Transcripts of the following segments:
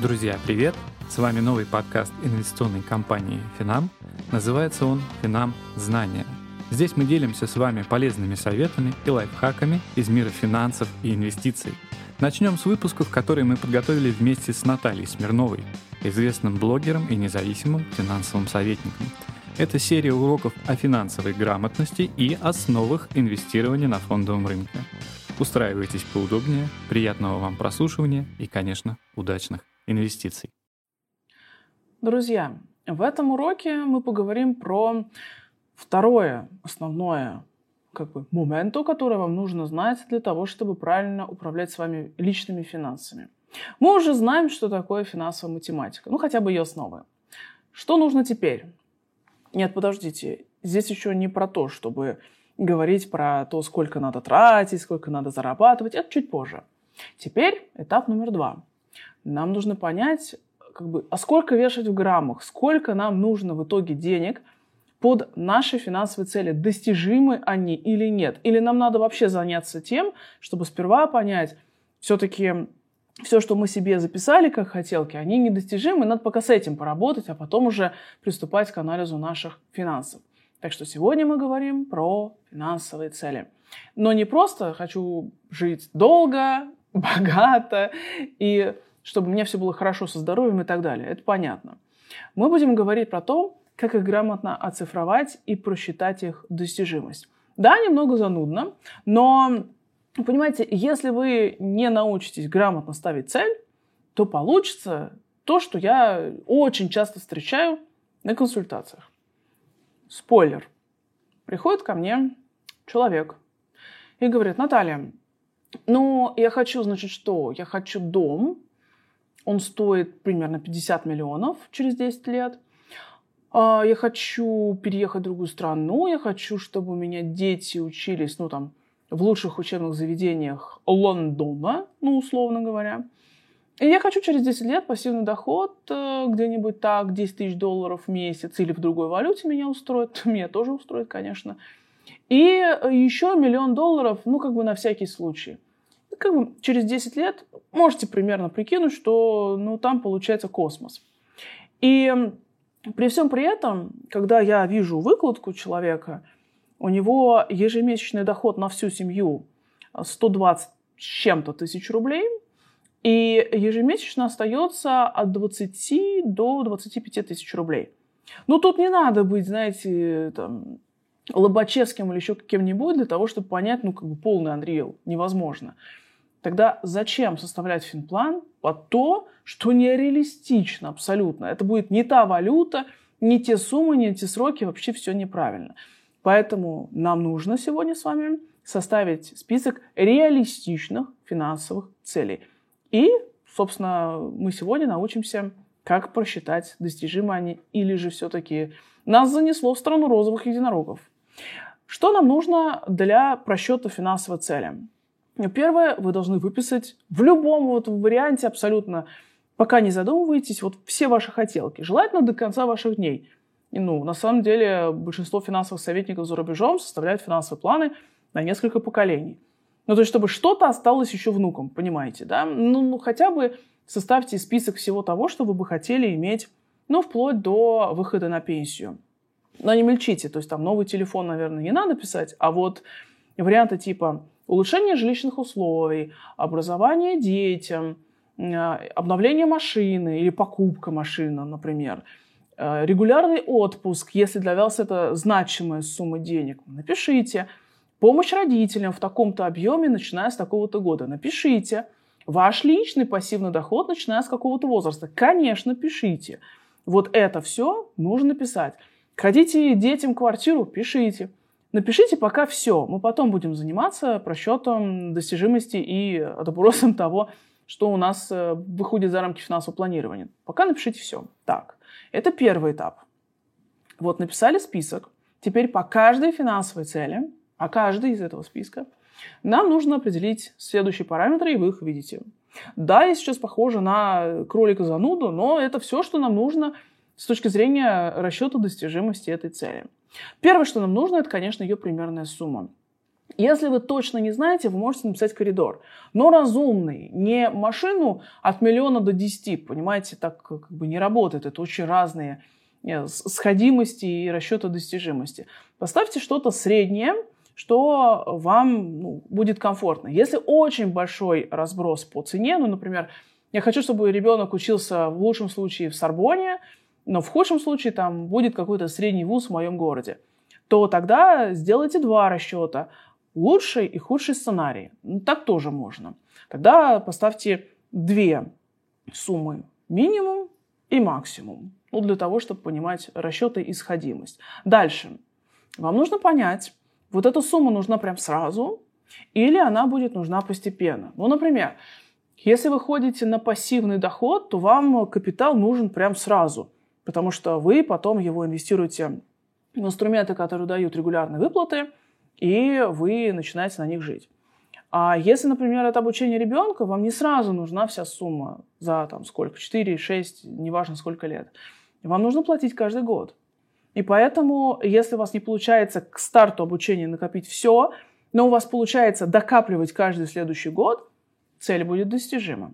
Друзья, привет! С вами новый подкаст инвестиционной компании Финам. Называется он «Финам. Знания». Здесь мы делимся с вами полезными советами и лайфхаками из мира финансов и инвестиций. Начнем с выпусков, которые мы подготовили вместе с Натальей Смирновой, известным блогером и независимым финансовым советником. Это серия уроков о финансовой грамотности и основах инвестирования на фондовом рынке. Устраивайтесь поудобнее, приятного вам прослушивания и, конечно, удачных инвестиций. Друзья, в этом уроке мы поговорим про второе основное как бы, моменту, которое вам нужно знать для того, чтобы правильно управлять своими личными финансами. Мы уже знаем, что такое финансовая математика, ну хотя бы ее основы. Что нужно теперь? Нет, подождите, здесь еще не про то, чтобы говорить про то, сколько надо тратить, сколько надо зарабатывать, это чуть позже. Теперь этап номер два. Нам нужно понять, как бы, а сколько вешать в граммах, сколько нам нужно в итоге денег под наши финансовые цели, достижимы они или нет. Или нам надо вообще заняться тем, чтобы сперва понять, все-таки все, что мы себе записали как хотелки, они недостижимы, надо пока с этим поработать, а потом уже приступать к анализу наших финансов. Так что сегодня мы говорим про финансовые цели. Но не просто хочу жить долго, богато и чтобы у меня все было хорошо со здоровьем и так далее. Это понятно. Мы будем говорить про то, как их грамотно оцифровать и просчитать их достижимость. Да, немного занудно, но, понимаете, если вы не научитесь грамотно ставить цель, то получится то, что я очень часто встречаю на консультациях. Спойлер. Приходит ко мне человек и говорит, Наталья, ну, я хочу, значит, что? Я хочу дом, он стоит примерно 50 миллионов через 10 лет. А, я хочу переехать в другую страну, я хочу, чтобы у меня дети учились, ну, там, в лучших учебных заведениях Лондона, ну, условно говоря. И я хочу через 10 лет пассивный доход э, где-нибудь так, 10 тысяч долларов в месяц или в другой валюте меня устроит. Меня тоже устроит, конечно. И еще миллион долларов, ну, как бы на всякий случай – как бы через 10 лет можете примерно прикинуть, что ну, там получается космос. И при всем при этом, когда я вижу выкладку человека, у него ежемесячный доход на всю семью 120 с чем-то тысяч рублей, и ежемесячно остается от 20 до 25 тысяч рублей. Ну, тут не надо быть, знаете, там, Лобачевским или еще кем-нибудь для того, чтобы понять, ну, как бы полный Unreal. Невозможно. Тогда зачем составлять финплан под то, что нереалистично абсолютно? Это будет не та валюта, не те суммы, не те сроки, вообще все неправильно. Поэтому нам нужно сегодня с вами составить список реалистичных финансовых целей. И, собственно, мы сегодня научимся, как просчитать, достижимы они или же все-таки нас занесло в страну розовых единорогов. Что нам нужно для просчета финансовой цели? Первое, вы должны выписать в любом вот варианте абсолютно, пока не задумываетесь, вот все ваши хотелки. Желательно до конца ваших дней. И, ну, на самом деле, большинство финансовых советников за рубежом составляют финансовые планы на несколько поколений. Ну, то есть, чтобы что-то осталось еще внукам, понимаете, да? Ну, ну, хотя бы составьте список всего того, что вы бы хотели иметь, ну, вплоть до выхода на пенсию. Но не мельчите, то есть там новый телефон, наверное, не надо писать, а вот варианты типа улучшение жилищных условий, образование детям, э, обновление машины или покупка машины, например, э, регулярный отпуск, если для вас это значимая сумма денег, напишите. Помощь родителям в таком-то объеме, начиная с такого-то года, напишите. Ваш личный пассивный доход, начиная с какого-то возраста, конечно, пишите. Вот это все нужно писать. Хотите детям квартиру, пишите. Напишите пока все. Мы потом будем заниматься просчетом достижимости и отбросом того, что у нас э, выходит за рамки финансового планирования. Пока напишите все. Так, это первый этап. Вот написали список. Теперь по каждой финансовой цели, по каждой из этого списка, нам нужно определить следующие параметры, и вы их видите. Да, я сейчас похожа на кролика зануду, но это все, что нам нужно с точки зрения расчета достижимости этой цели. Первое, что нам нужно, это, конечно, ее примерная сумма. Если вы точно не знаете, вы можете написать коридор. Но разумный, не машину от миллиона до десяти, понимаете, так как бы не работает. Это очень разные э, сходимости и расчеты достижимости. Поставьте что-то среднее, что вам ну, будет комфортно. Если очень большой разброс по цене, ну, например, я хочу, чтобы ребенок учился в лучшем случае в Сорбоне, но в худшем случае там будет какой-то средний вуз в моем городе, то тогда сделайте два расчета лучший и худший сценарий. Ну, так тоже можно. Тогда поставьте две суммы минимум и максимум. Ну, для того, чтобы понимать расчеты и сходимость. Дальше. Вам нужно понять, вот эта сумма нужна прям сразу, или она будет нужна постепенно. Ну, например, если вы ходите на пассивный доход, то вам капитал нужен прям сразу, потому что вы потом его инвестируете в инструменты, которые дают регулярные выплаты, и вы начинаете на них жить. А если, например, это обучение ребенка, вам не сразу нужна вся сумма за там сколько, 4, 6, неважно сколько лет. Вам нужно платить каждый год. И поэтому, если у вас не получается к старту обучения накопить все, но у вас получается докапливать каждый следующий год, цель будет достижима.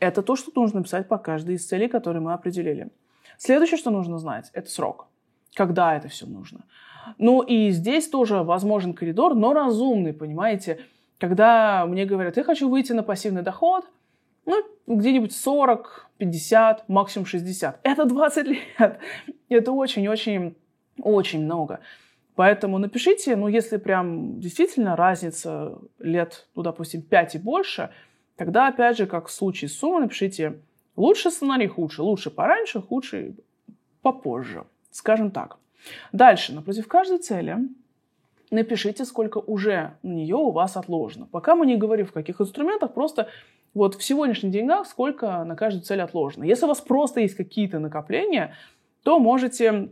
Это то, что нужно написать по каждой из целей, которые мы определили. Следующее, что нужно знать, это срок. Когда это все нужно. Ну и здесь тоже возможен коридор, но разумный, понимаете. Когда мне говорят, я хочу выйти на пассивный доход, ну, где-нибудь 40, 50, максимум 60. Это 20 лет. Это очень-очень, очень много. Поэтому напишите, ну, если прям действительно разница лет, ну, допустим, 5 и больше, тогда, опять же, как в случае с суммой, напишите лучше сценарий, худше. Лучше пораньше, худше попозже. Скажем так. Дальше, напротив каждой цели напишите, сколько уже на нее у вас отложено. Пока мы не говорим в каких инструментах, просто вот в сегодняшних деньгах сколько на каждую цель отложено. Если у вас просто есть какие-то накопления, то можете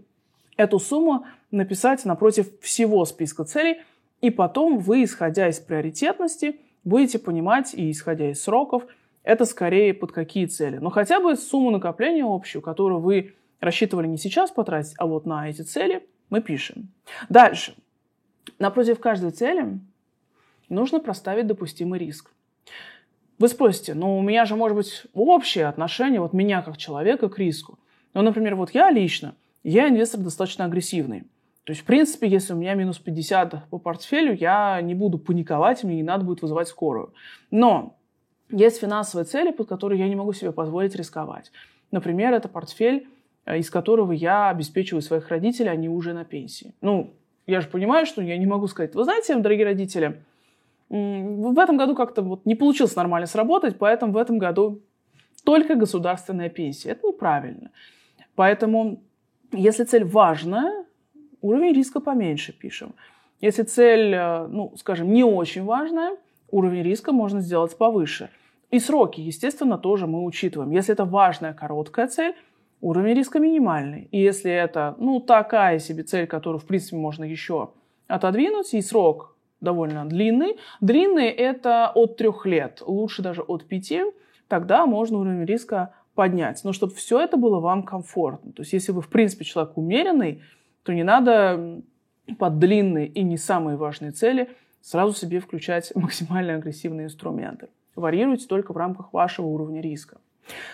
эту сумму написать напротив всего списка целей, и потом вы, исходя из приоритетности, будете понимать и исходя из сроков, это скорее под какие цели. Но хотя бы сумму накопления общую, которую вы рассчитывали не сейчас потратить, а вот на эти цели, мы пишем. Дальше. Напротив каждой цели нужно проставить допустимый риск. Вы спросите, ну у меня же может быть общее отношение вот меня как человека к риску. Ну, например, вот я лично, я инвестор достаточно агрессивный. То есть, в принципе, если у меня минус 50 по портфелю, я не буду паниковать, мне не надо будет вызывать скорую. Но есть финансовые цели, под которые я не могу себе позволить рисковать. Например, это портфель Э, из которого я обеспечиваю своих родителей, они уже на пенсии. Ну, я же понимаю, что я не могу сказать, вы знаете, дорогие родители, в этом году как-то вот не получилось нормально сработать, поэтому в этом году только государственная пенсия. Это неправильно. Поэтому, если цель важная, уровень риска поменьше пишем. Если цель, э, ну, скажем, не очень важная, уровень риска можно сделать повыше. И сроки, естественно, тоже мы учитываем. Если это важная короткая цель, уровень риска минимальный. И если это, ну, такая себе цель, которую, в принципе, можно еще отодвинуть, и срок довольно длинный. Длинный – это от трех лет, лучше даже от пяти, тогда можно уровень риска поднять. Но чтобы все это было вам комфортно. То есть если вы, в принципе, человек умеренный, то не надо под длинные и не самые важные цели сразу себе включать максимально агрессивные инструменты. Варьируйте только в рамках вашего уровня риска.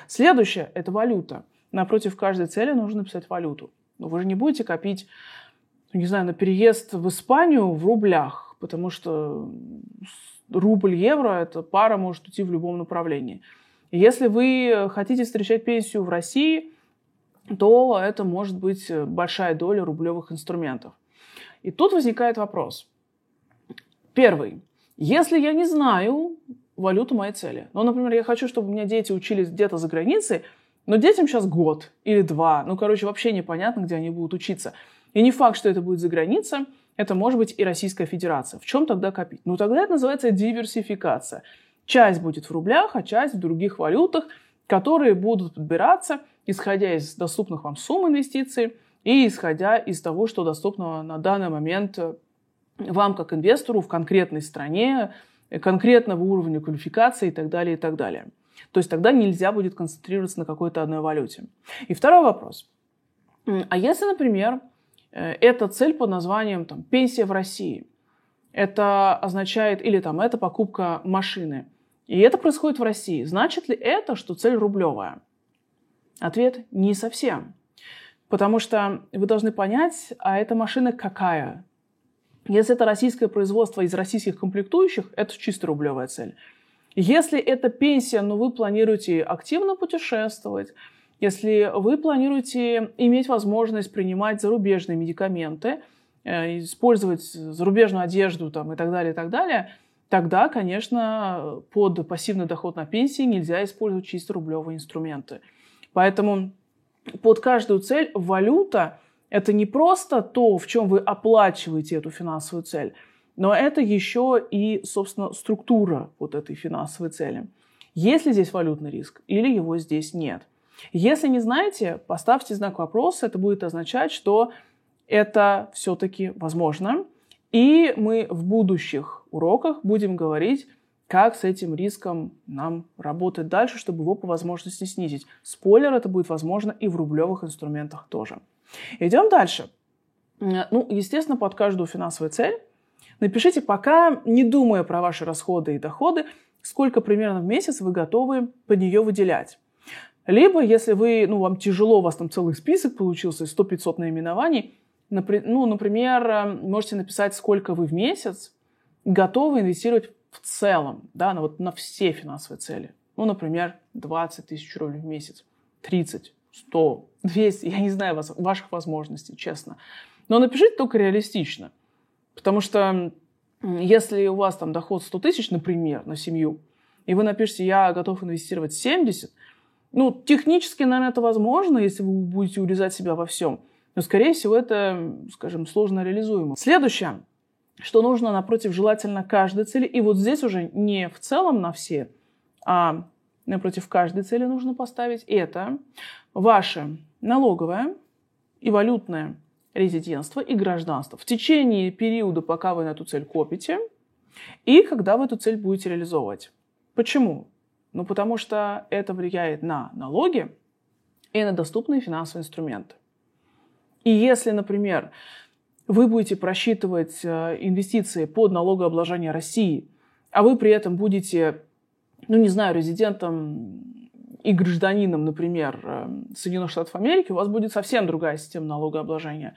Следующее – это валюта напротив каждой цели нужно писать валюту. Но вы же не будете копить, ну, не знаю, на переезд в Испанию в рублях, потому что рубль-евро, эта пара может уйти в любом направлении. Если вы хотите встречать пенсию в России, то это может быть большая доля рублевых инструментов. И тут возникает вопрос. Первый. Если я не знаю валюту моей цели, ну, например, я хочу, чтобы у меня дети учились где-то за границей, но детям сейчас год или два. Ну, короче, вообще непонятно, где они будут учиться. И не факт, что это будет за граница. Это может быть и Российская Федерация. В чем тогда копить? Ну, тогда это называется диверсификация. Часть будет в рублях, а часть в других валютах, которые будут подбираться, исходя из доступных вам сумм инвестиций и исходя из того, что доступно на данный момент вам как инвестору в конкретной стране, конкретного уровня квалификации и так далее, и так далее. То есть тогда нельзя будет концентрироваться на какой-то одной валюте. И второй вопрос. А если, например, э, эта цель под названием там, «Пенсия в России», это означает, или там, это покупка машины. И это происходит в России. Значит ли это, что цель рублевая? Ответ – не совсем. Потому что вы должны понять, а эта машина какая? Если это российское производство из российских комплектующих, это чисто рублевая цель. Если это пенсия, но вы планируете активно путешествовать, если вы планируете иметь возможность принимать зарубежные медикаменты, э, использовать зарубежную одежду там, и так далее, и так далее, тогда, конечно, под пассивный доход на пенсии нельзя использовать чисто рублевые инструменты. Поэтому под каждую цель валюта – это не просто то, в чем вы оплачиваете эту финансовую цель, но это еще и, собственно, структура вот этой финансовой цели. Есть ли здесь валютный риск или его здесь нет? Если не знаете, поставьте знак вопроса. Это будет означать, что это все-таки возможно. И мы в будущих уроках будем говорить, как с этим риском нам работать дальше, чтобы его по возможности снизить. Спойлер, это будет возможно и в рублевых инструментах тоже. Идем дальше. Ну, естественно, под каждую финансовую цель напишите пока, не думая про ваши расходы и доходы, сколько примерно в месяц вы готовы под нее выделять. Либо, если вы, ну, вам тяжело, у вас там целый список получился, 100-500 наименований, ну, например, э, можете написать, сколько вы в месяц готовы инвестировать в целом, да, на, вот, на все финансовые цели. Ну, например, 20 тысяч рублей в месяц, 30, 100, 200, я не знаю вас, ваших возможностей, честно. Но напишите только реалистично. Потому что если у вас там доход 100 тысяч, например, на семью, и вы напишите, я готов инвестировать 70, ну, технически, наверное, это возможно, если вы будете урезать себя во всем. Но, скорее всего, это, скажем, сложно реализуемо. Следующее, что нужно напротив желательно каждой цели. И вот здесь уже не в целом на все, а напротив каждой цели нужно поставить. Это ваше налоговое и валютное резидентство и гражданство в течение периода, пока вы на эту цель копите, и когда вы эту цель будете реализовывать. Почему? Ну, потому что это влияет на налоги и на доступные финансовые инструменты. И если, например, вы будете просчитывать э, инвестиции под налогообложение России, а вы при этом будете, ну, не знаю, резидентом и гражданином, например, э, Соединенных Штатов Америки, у вас будет совсем другая система налогообложения.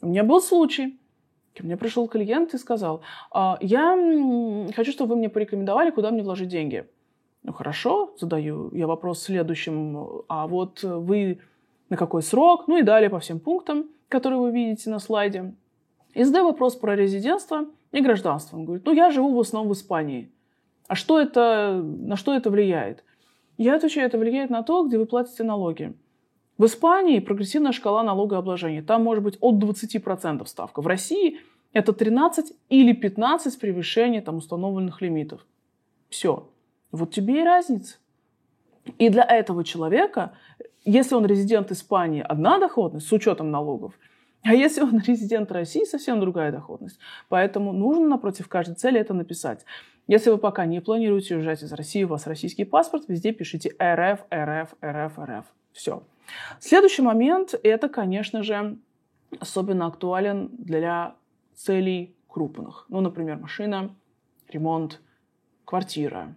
У меня был случай, ко мне пришел клиент и сказал, «А, я хочу, чтобы вы мне порекомендовали, куда мне вложить деньги. Ну хорошо, задаю я вопрос следующим. А вот вы на какой срок? Ну и далее по всем пунктам, которые вы видите на слайде. И задаю вопрос про резидентство и гражданство. Он говорит, ну я живу в основном в Испании. А что это, на что это влияет? Я отвечаю, это влияет на то, где вы платите налоги. В Испании прогрессивная шкала налогообложения. Там может быть от 20% ставка. В России это 13 или 15 превышения там, установленных лимитов. Все. Вот тебе и разница. И для этого человека, если он резидент Испании, одна доходность с учетом налогов, а если он резидент России, совсем другая доходность. Поэтому нужно напротив каждой цели это написать. Если вы пока не планируете уезжать из России, у вас российский паспорт, везде пишите РФ, РФ, РФ, РФ. Все. Следующий момент, это, конечно же, особенно актуален для целей крупных. Ну, например, машина, ремонт, квартира,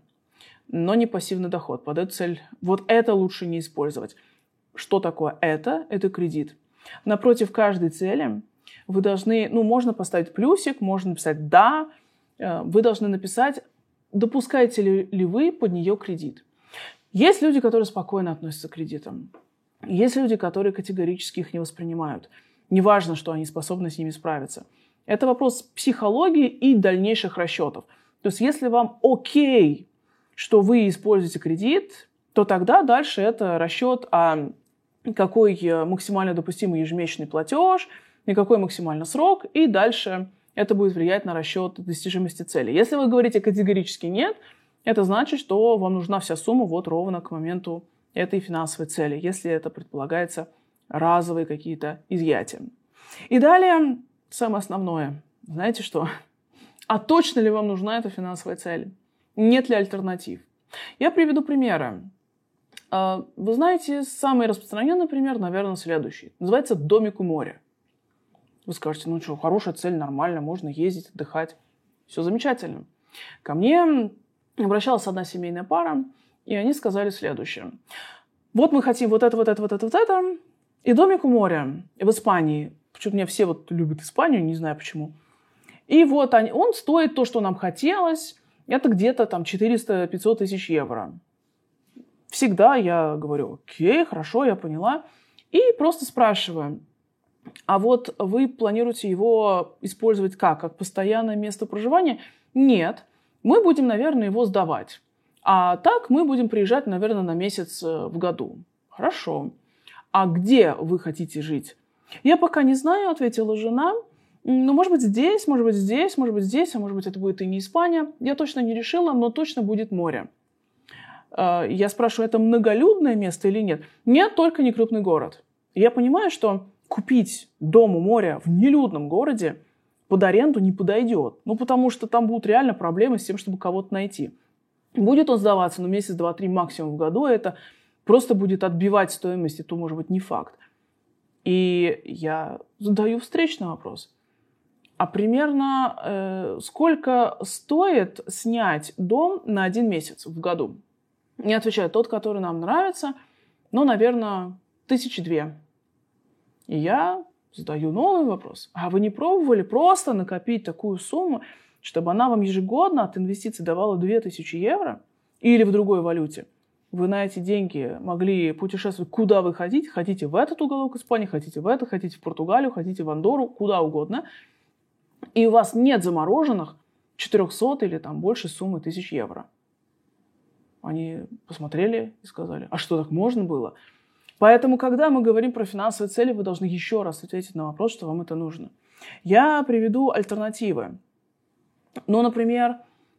но не пассивный доход. Под эту цель вот это лучше не использовать. Что такое это? Это кредит. Напротив каждой цели вы должны, ну, можно поставить плюсик, можно написать «да», э, вы должны написать, допускаете ли, вы под нее кредит. Есть люди, которые спокойно относятся к кредитам. Есть люди, которые категорически их не воспринимают. Неважно, что они способны с ними справиться. Это вопрос психологии и дальнейших расчетов. То есть если вам окей что вы используете кредит, то тогда дальше это расчет о какой э, максимально допустимый ежемесячный платеж, и какой максимальный срок, и дальше это будет влиять на расчет достижимости цели. Если вы говорите категорически нет, это значит, что вам нужна вся сумма вот ровно к моменту этой финансовой цели, если это предполагается разовые какие-то изъятия. И далее самое основное. Знаете что? А точно ли вам нужна эта финансовая цель? Нет ли альтернатив? Я приведу примеры. А, вы знаете, самый распространенный пример, наверное, следующий. Называется «Домик у моря». Вы скажете, ну что, хорошая цель, нормально, можно ездить, отдыхать. Все замечательно. Ко мне обращалась одна семейная пара, и они сказали следующее. Вот мы хотим вот это, вот это, вот это, вот это, и домик у моря в Испании. Почему-то меня все вот любят Испанию, не знаю почему. И вот они, он стоит то, что нам хотелось, это где-то там 400-500 тысяч евро. Всегда я говорю, окей, хорошо, я поняла. И просто спрашиваю, а вот вы планируете его использовать как? Как постоянное место проживания? Нет. Мы будем, наверное, его сдавать. А так мы будем приезжать, наверное, на месяц э, в году. Хорошо. А где вы хотите жить? Я пока не знаю, ответила жена. Ну, может быть, здесь, может быть, здесь, может быть, здесь, а может быть, это будет и не Испания. Я точно не решила, но точно будет море. А, я спрашиваю, это многолюдное место или нет? Нет, только не крупный город. Я понимаю, что купить дом у моря в нелюдном городе под аренду не подойдет. Ну, потому что там будут реально проблемы с тем, чтобы кого-то найти. Будет он сдаваться, ну, месяц, два, три максимум в году, это просто будет отбивать стоимость, и то, может быть, не факт. И я задаю встречный вопрос а примерно э, сколько стоит снять дом на один месяц в году? Не отвечаю, тот, который нам нравится, ну, наверное, тысячи две. И я задаю новый вопрос. А вы не пробовали просто накопить такую сумму, чтобы она вам ежегодно от инвестиций давала 2000 евро или в другой валюте? Вы на эти деньги могли путешествовать куда вы хотите. Хотите в этот уголок Испании, хотите в это, хотите в Португалию, хотите в Андору, куда угодно – и у вас нет замороженных 400 или там больше суммы тысяч евро. Они посмотрели и сказали, а что так можно было? Поэтому, когда мы говорим про финансовые цели, вы должны еще раз ответить на вопрос, что вам это нужно. Я приведу альтернативы. Ну, например,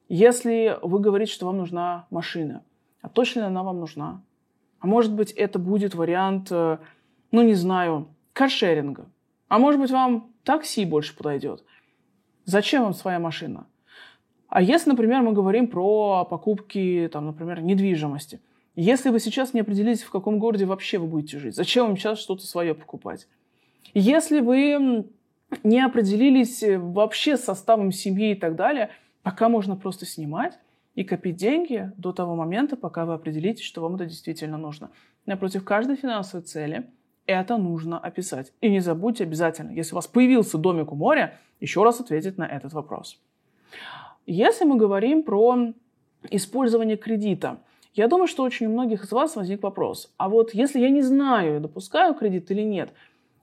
если вы говорите, что вам нужна машина, а точно ли она вам нужна? А может быть, это будет вариант, э, ну, не знаю, каршеринга. А может быть, вам такси больше подойдет. Зачем вам своя машина? А если, например, мы говорим про покупки, там, например, недвижимости. Если вы сейчас не определитесь, в каком городе вообще вы будете жить, зачем вам сейчас что-то свое покупать? Если вы не определились э, вообще с составом семьи и так далее, пока можно просто снимать и копить деньги до того момента, пока вы определитесь, что вам это действительно нужно. Напротив каждой финансовой цели это нужно описать. И не забудьте обязательно, если у вас появился домик у моря, еще раз ответить на этот вопрос. Если мы говорим про использование кредита, я думаю, что очень у многих из вас возник вопрос. А вот если я не знаю, допускаю кредит или нет,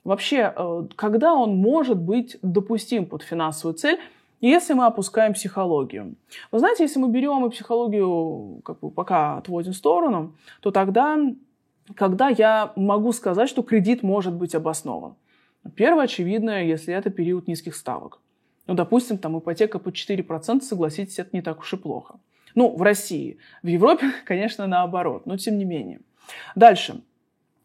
вообще, э, когда он может быть допустим под финансовую цель, если мы опускаем психологию. Вы знаете, если мы берем и психологию как бы пока отводим в сторону, то тогда когда я могу сказать, что кредит может быть обоснован? Первое, очевидно, если это период низких ставок. Ну, допустим, там ипотека по 4%, согласитесь, это не так уж и плохо. Ну, в России. В Европе, конечно, наоборот, но тем не менее. Дальше.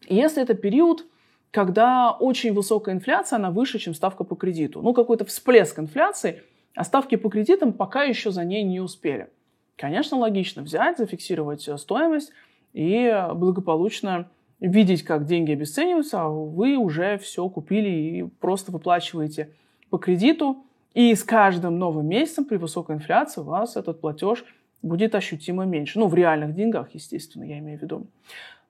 Если это период, когда очень высокая инфляция, она выше, чем ставка по кредиту. Ну, какой-то всплеск инфляции, а ставки по кредитам пока еще за ней не успели. Конечно, логично взять, зафиксировать э, стоимость, и благополучно видеть, как деньги обесцениваются, а вы уже все купили и просто выплачиваете по кредиту. И с каждым новым месяцем при высокой инфляции у вас этот платеж будет ощутимо меньше. Ну, в реальных деньгах, естественно, я имею в виду.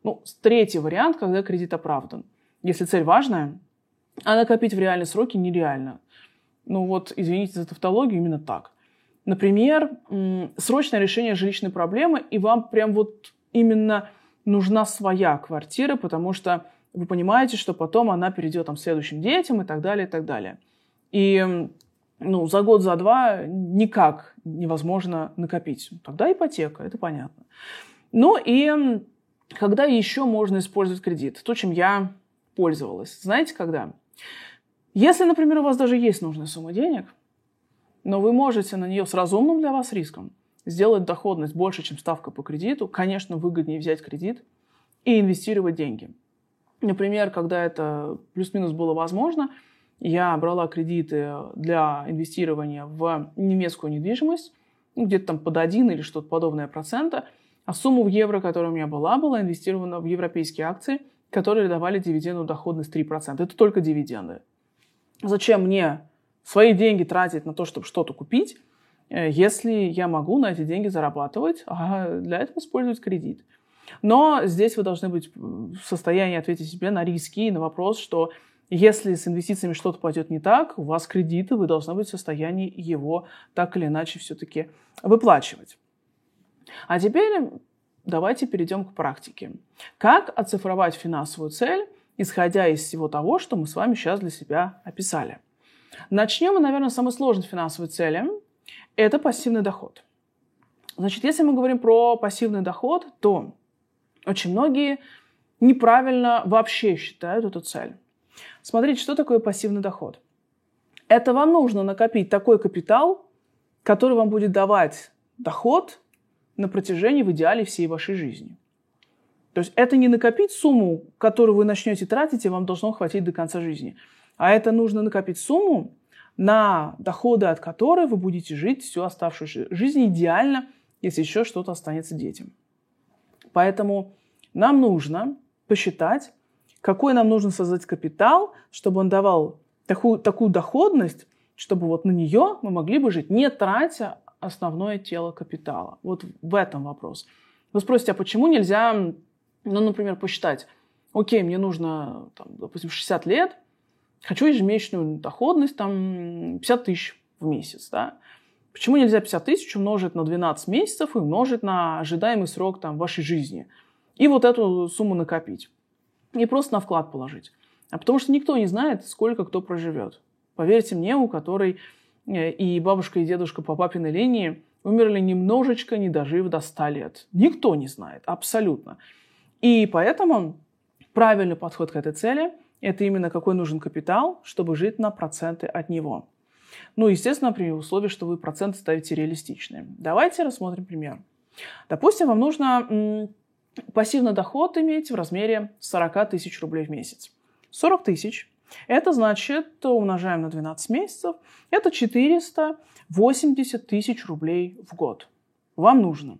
Ну, третий вариант, когда кредит оправдан. Если цель важная, а накопить в реальные сроки нереально. Ну вот, извините за тавтологию, именно так. Например, срочное решение жилищной проблемы, и вам прям вот именно нужна своя квартира, потому что вы понимаете, что потом она перейдет там, следующим детям и так далее, и так далее. И ну, за год, за два никак невозможно накопить. Тогда ипотека, это понятно. Ну и когда еще можно использовать кредит? То, чем я пользовалась. Знаете, когда? Если, например, у вас даже есть нужная сумма денег, но вы можете на нее с разумным для вас риском сделать доходность больше, чем ставка по кредиту, конечно, выгоднее взять кредит и инвестировать деньги. Например, когда это плюс-минус было возможно, я брала кредиты для инвестирования в немецкую недвижимость, ну, где-то там под один или что-то подобное процента, а сумма в евро, которая у меня была, была инвестирована в европейские акции, которые давали дивидендную доходность 3%. Это только дивиденды. Зачем мне свои деньги тратить на то, чтобы что-то купить, э, если я могу на эти деньги зарабатывать, а для этого использовать кредит. Но здесь вы должны быть в состоянии ответить себе на риски и на вопрос, что если с инвестициями что-то пойдет не так, у вас кредиты, вы должны быть в состоянии его так или иначе все-таки выплачивать. А теперь давайте перейдем к практике. Как оцифровать финансовую цель, исходя из всего того, что мы с вами сейчас для себя описали? Начнем мы, наверное, с самой сложной финансовой цели. Это пассивный доход. Значит, если мы говорим про пассивный доход, то очень многие неправильно вообще считают эту цель. Смотрите, что такое пассивный доход. Это вам нужно накопить такой капитал, который вам будет давать доход на протяжении в идеале всей вашей жизни. То есть это не накопить сумму, которую вы начнете тратить, и вам должно хватить до конца жизни. А это нужно накопить сумму, на доходы от которой вы будете жить всю оставшуюся жизнь идеально, если еще что-то останется детям. Поэтому нам нужно посчитать, какой нам нужно создать капитал, чтобы он давал такую, такую доходность, чтобы вот на нее мы могли бы жить, не тратя основное тело капитала. Вот в этом вопрос. Вы спросите, а почему нельзя, ну, например, посчитать, окей, мне нужно, там, допустим, 60 лет, хочу ежемесячную доходность, там, 50 тысяч в месяц, да? Почему нельзя 50 тысяч умножить на 12 месяцев и умножить на ожидаемый срок там, вашей жизни? И вот эту сумму накопить и просто на вклад положить. А потому что никто не знает, сколько кто проживет. Поверьте мне, у которой э, и бабушка, и дедушка по папиной линии умерли немножечко, не дожив до 100 лет. Никто не знает, абсолютно. И поэтому правильный подход к этой цели – это именно какой нужен капитал, чтобы жить на проценты от него. Ну, естественно, при условии, что вы проценты ставите реалистичные. Давайте рассмотрим пример. Допустим, вам нужно пассивный доход иметь в размере 40 тысяч рублей в месяц. 40 тысяч – это значит, умножаем на 12 месяцев, это 480 тысяч рублей в год. Вам нужно.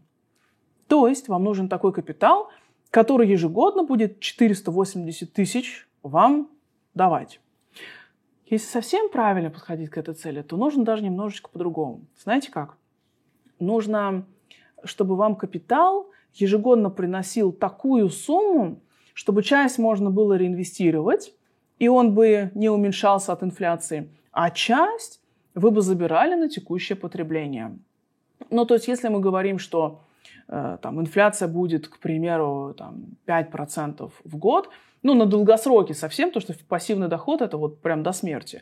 То есть вам нужен такой капитал, который ежегодно будет 480 тысяч вам давать. Если совсем правильно подходить к этой цели, то нужно даже немножечко по-другому. Знаете как? Нужно, чтобы вам капитал ежегодно приносил такую сумму, чтобы часть можно было реинвестировать, и он бы не уменьшался от инфляции, а часть вы бы забирали на текущее потребление. Ну, то есть, если мы говорим, что э, там, инфляция будет, к примеру, там, 5% в год, ну, на долгосроке совсем, то, что пассивный доход – это вот прям до смерти.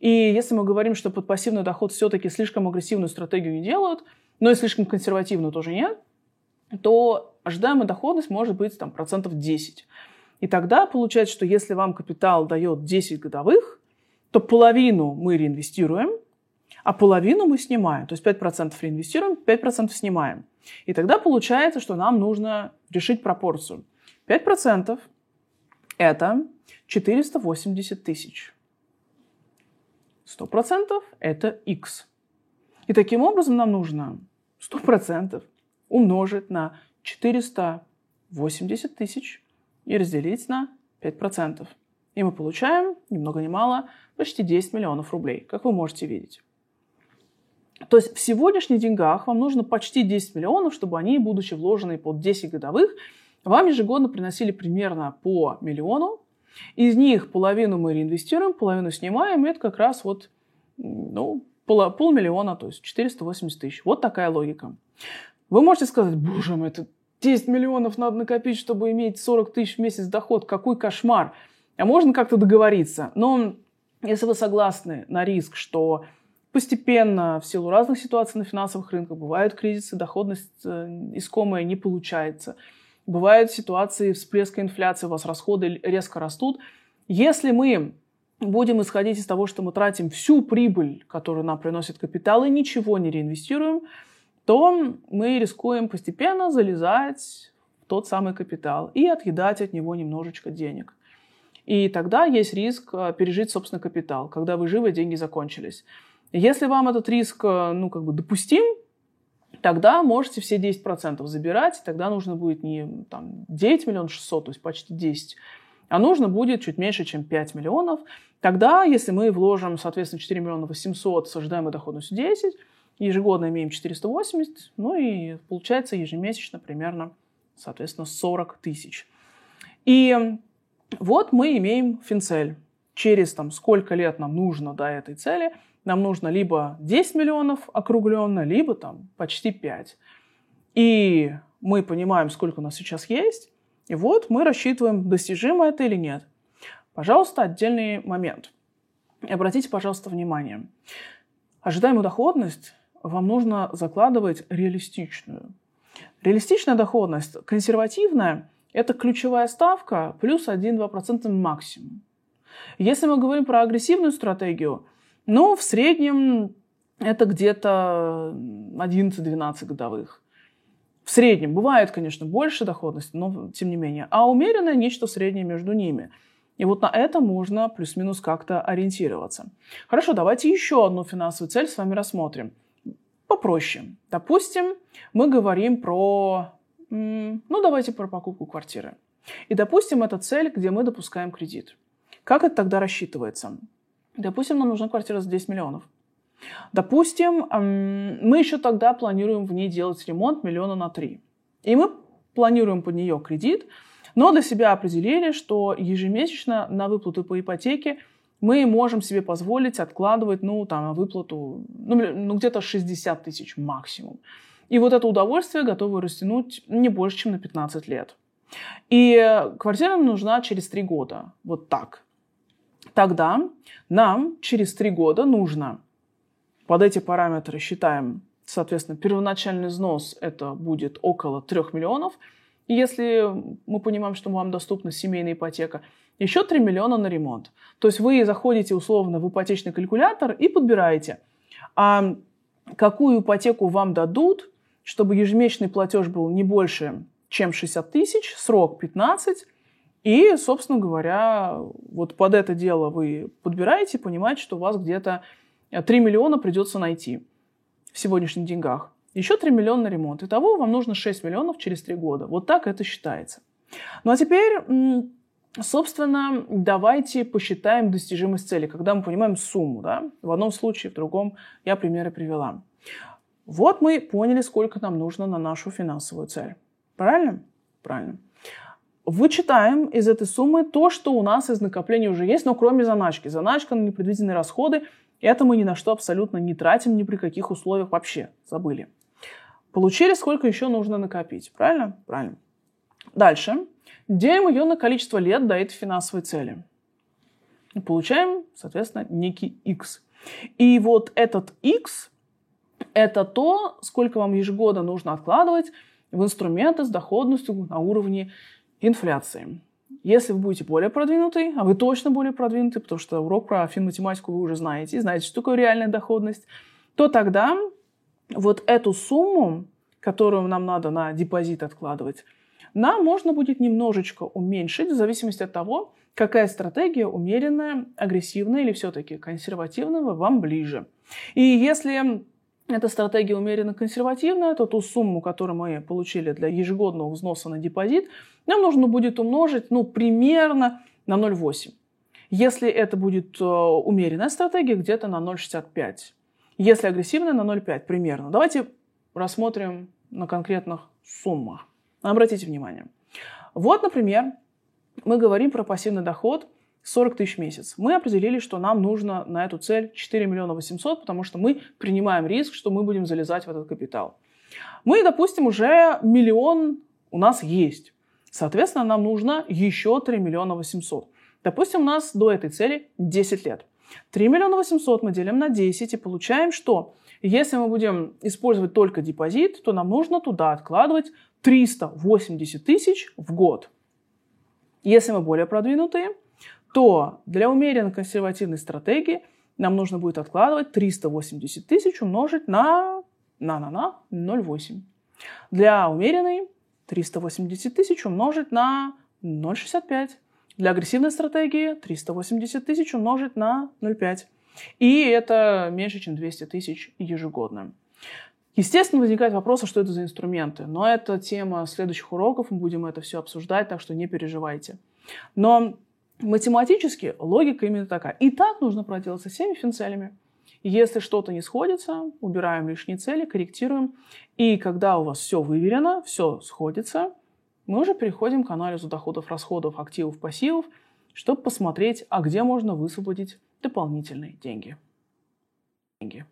И если мы говорим, что под пассивный доход все-таки слишком агрессивную стратегию не делают, но и слишком консервативную тоже нет – то ожидаемая доходность может быть там, процентов 10. И тогда получается, что если вам капитал дает 10 годовых, то половину мы реинвестируем, а половину мы снимаем. То есть 5% реинвестируем, 5% снимаем. И тогда получается, что нам нужно решить пропорцию. 5% это 480 тысяч. 100% это x. И таким образом нам нужно 100% умножить на 480 тысяч и разделить на 5%. И мы получаем, ни много ни мало, почти 10 миллионов рублей, как вы можете видеть. То есть в сегодняшних деньгах вам нужно почти 10 миллионов, чтобы они, будучи вложены под 10 годовых, вам ежегодно приносили примерно по миллиону. Из них половину мы реинвестируем, половину снимаем, и это как раз вот ну, пол, полмиллиона, то есть 480 тысяч. Вот такая логика. Вы можете сказать, боже мой, это 10 миллионов надо накопить, чтобы иметь 40 тысяч в месяц доход. Какой кошмар. А можно как-то договориться. Но если вы согласны на риск, что постепенно в силу разных ситуаций на финансовых рынках бывают кризисы, доходность э, искомая не получается. Бывают ситуации всплеска инфляции, у вас расходы резко растут. Если мы будем исходить из того, что мы тратим всю прибыль, которую нам приносит капитал, и ничего не реинвестируем, то мы рискуем постепенно залезать в тот самый капитал и отъедать от него немножечко денег. И тогда есть риск э, пережить собственный капитал, когда вы живы, деньги закончились. Если вам этот риск э, ну, как бы допустим, тогда можете все 10% забирать, тогда нужно будет не там, 9 миллионов 600, то есть почти 10, а нужно будет чуть меньше, чем 5 миллионов. Тогда, если мы вложим, соответственно, 4 миллиона 800 с ожидаемой доходностью 10, ежегодно имеем 480, ну и получается ежемесячно примерно, соответственно, 40 тысяч. И вот мы имеем финцель. Через там, сколько лет нам нужно до этой цели, нам нужно либо 10 миллионов округленно, либо там почти 5. И мы понимаем, сколько у нас сейчас есть, и вот мы рассчитываем, достижимо это или нет. Пожалуйста, отдельный момент. Обратите, пожалуйста, внимание. Ожидаемую доходность вам нужно закладывать реалистичную. Реалистичная доходность, консервативная, это ключевая ставка плюс 1-2% максимум. Если мы говорим про агрессивную стратегию, ну, в среднем это где-то 11-12 годовых. В среднем. Бывает, конечно, больше доходности, но тем не менее. А умеренное – нечто среднее между ними. И вот на это можно плюс-минус как-то ориентироваться. Хорошо, давайте еще одну финансовую цель с вами рассмотрим. Попроще. Допустим, мы говорим про, ну давайте про покупку квартиры. И допустим, это цель, где мы допускаем кредит. Как это тогда рассчитывается? Допустим, нам нужна квартира за 10 миллионов. Допустим, мы еще тогда планируем в ней делать ремонт миллиона на три. И мы планируем под нее кредит, но для себя определили, что ежемесячно на выплату по ипотеке мы можем себе позволить откладывать, ну, там, выплату, ну, ну где-то 60 тысяч максимум. И вот это удовольствие готовы растянуть не больше, чем на 15 лет. И квартира нужна через 3 года. Вот так. Тогда нам через 3 года нужно под эти параметры считаем, соответственно, первоначальный взнос это будет около 3 миллионов. И если мы понимаем, что вам доступна семейная ипотека, еще 3 миллиона на ремонт. То есть вы заходите условно в ипотечный калькулятор и подбираете, а какую ипотеку вам дадут, чтобы ежемесячный платеж был не больше, чем 60 тысяч, срок 15, и, собственно говоря, вот под это дело вы подбираете, понимаете, что у вас где-то 3 миллиона придется найти в сегодняшних деньгах. Еще 3 миллиона на ремонт. Итого вам нужно 6 миллионов через 3 года. Вот так это считается. Ну а теперь, собственно, давайте посчитаем достижимость цели, когда мы понимаем сумму. Да? В одном случае, в другом я примеры привела. Вот мы поняли, сколько нам нужно на нашу финансовую цель. Правильно? Правильно. Вычитаем из этой суммы то, что у нас из накопления уже есть, но кроме заначки. Заначка на непредвиденные расходы это мы ни на что абсолютно не тратим, ни при каких условиях вообще. Забыли. Получили, сколько еще нужно накопить. Правильно? Правильно. Дальше. Делим ее на количество лет до этой финансовой цели. И получаем, соответственно, некий x. И вот этот x – это то, сколько вам ежегодно нужно откладывать в инструменты с доходностью на уровне инфляции. Если вы будете более продвинутый, а вы точно более продвинутый, потому что урок про финматематику вы уже знаете, знаете, что такое реальная доходность, то тогда вот эту сумму, которую нам надо на депозит откладывать, нам можно будет немножечко уменьшить в зависимости от того, какая стратегия умеренная, агрессивная или все-таки консервативная вам ближе. И если эта стратегия умеренно консервативная, то ту сумму, которую мы получили для ежегодного взноса на депозит, нам нужно будет умножить ну, примерно на 0,8. Если это будет э, умеренная стратегия, где-то на 0,65. Если агрессивная, на 0,5 примерно. Давайте рассмотрим на конкретных суммах. Обратите внимание. Вот, например, мы говорим про пассивный доход – 40 тысяч в месяц. Мы определили, что нам нужно на эту цель 4 миллиона 800, потому что мы принимаем риск, что мы будем залезать в этот капитал. Мы, допустим, уже миллион у нас есть. Соответственно, нам нужно еще 3 миллиона 800. Допустим, у нас до этой цели 10 лет. 3 миллиона 800 мы делим на 10 и получаем, что если мы будем использовать только депозит, то нам нужно туда откладывать 380 тысяч в год. Если мы более продвинутые, то для умеренно консервативной стратегии нам нужно будет откладывать 380 тысяч умножить на, на, на, на 0,8. Для умеренной 380 тысяч умножить на 0,65. Для агрессивной стратегии 380 тысяч умножить на 0,5. И это меньше, чем 200 тысяч ежегодно. Естественно, возникает вопрос, а что это за инструменты. Но это тема следующих уроков, мы будем это все обсуждать, так что не переживайте. Но Математически логика именно такая. И так нужно проделать со всеми финцелями. Если что-то не сходится, убираем лишние цели, корректируем. И когда у вас все выверено, все сходится, мы уже переходим к анализу доходов, расходов, активов, пассивов, чтобы посмотреть, а где можно высвободить дополнительные деньги. деньги.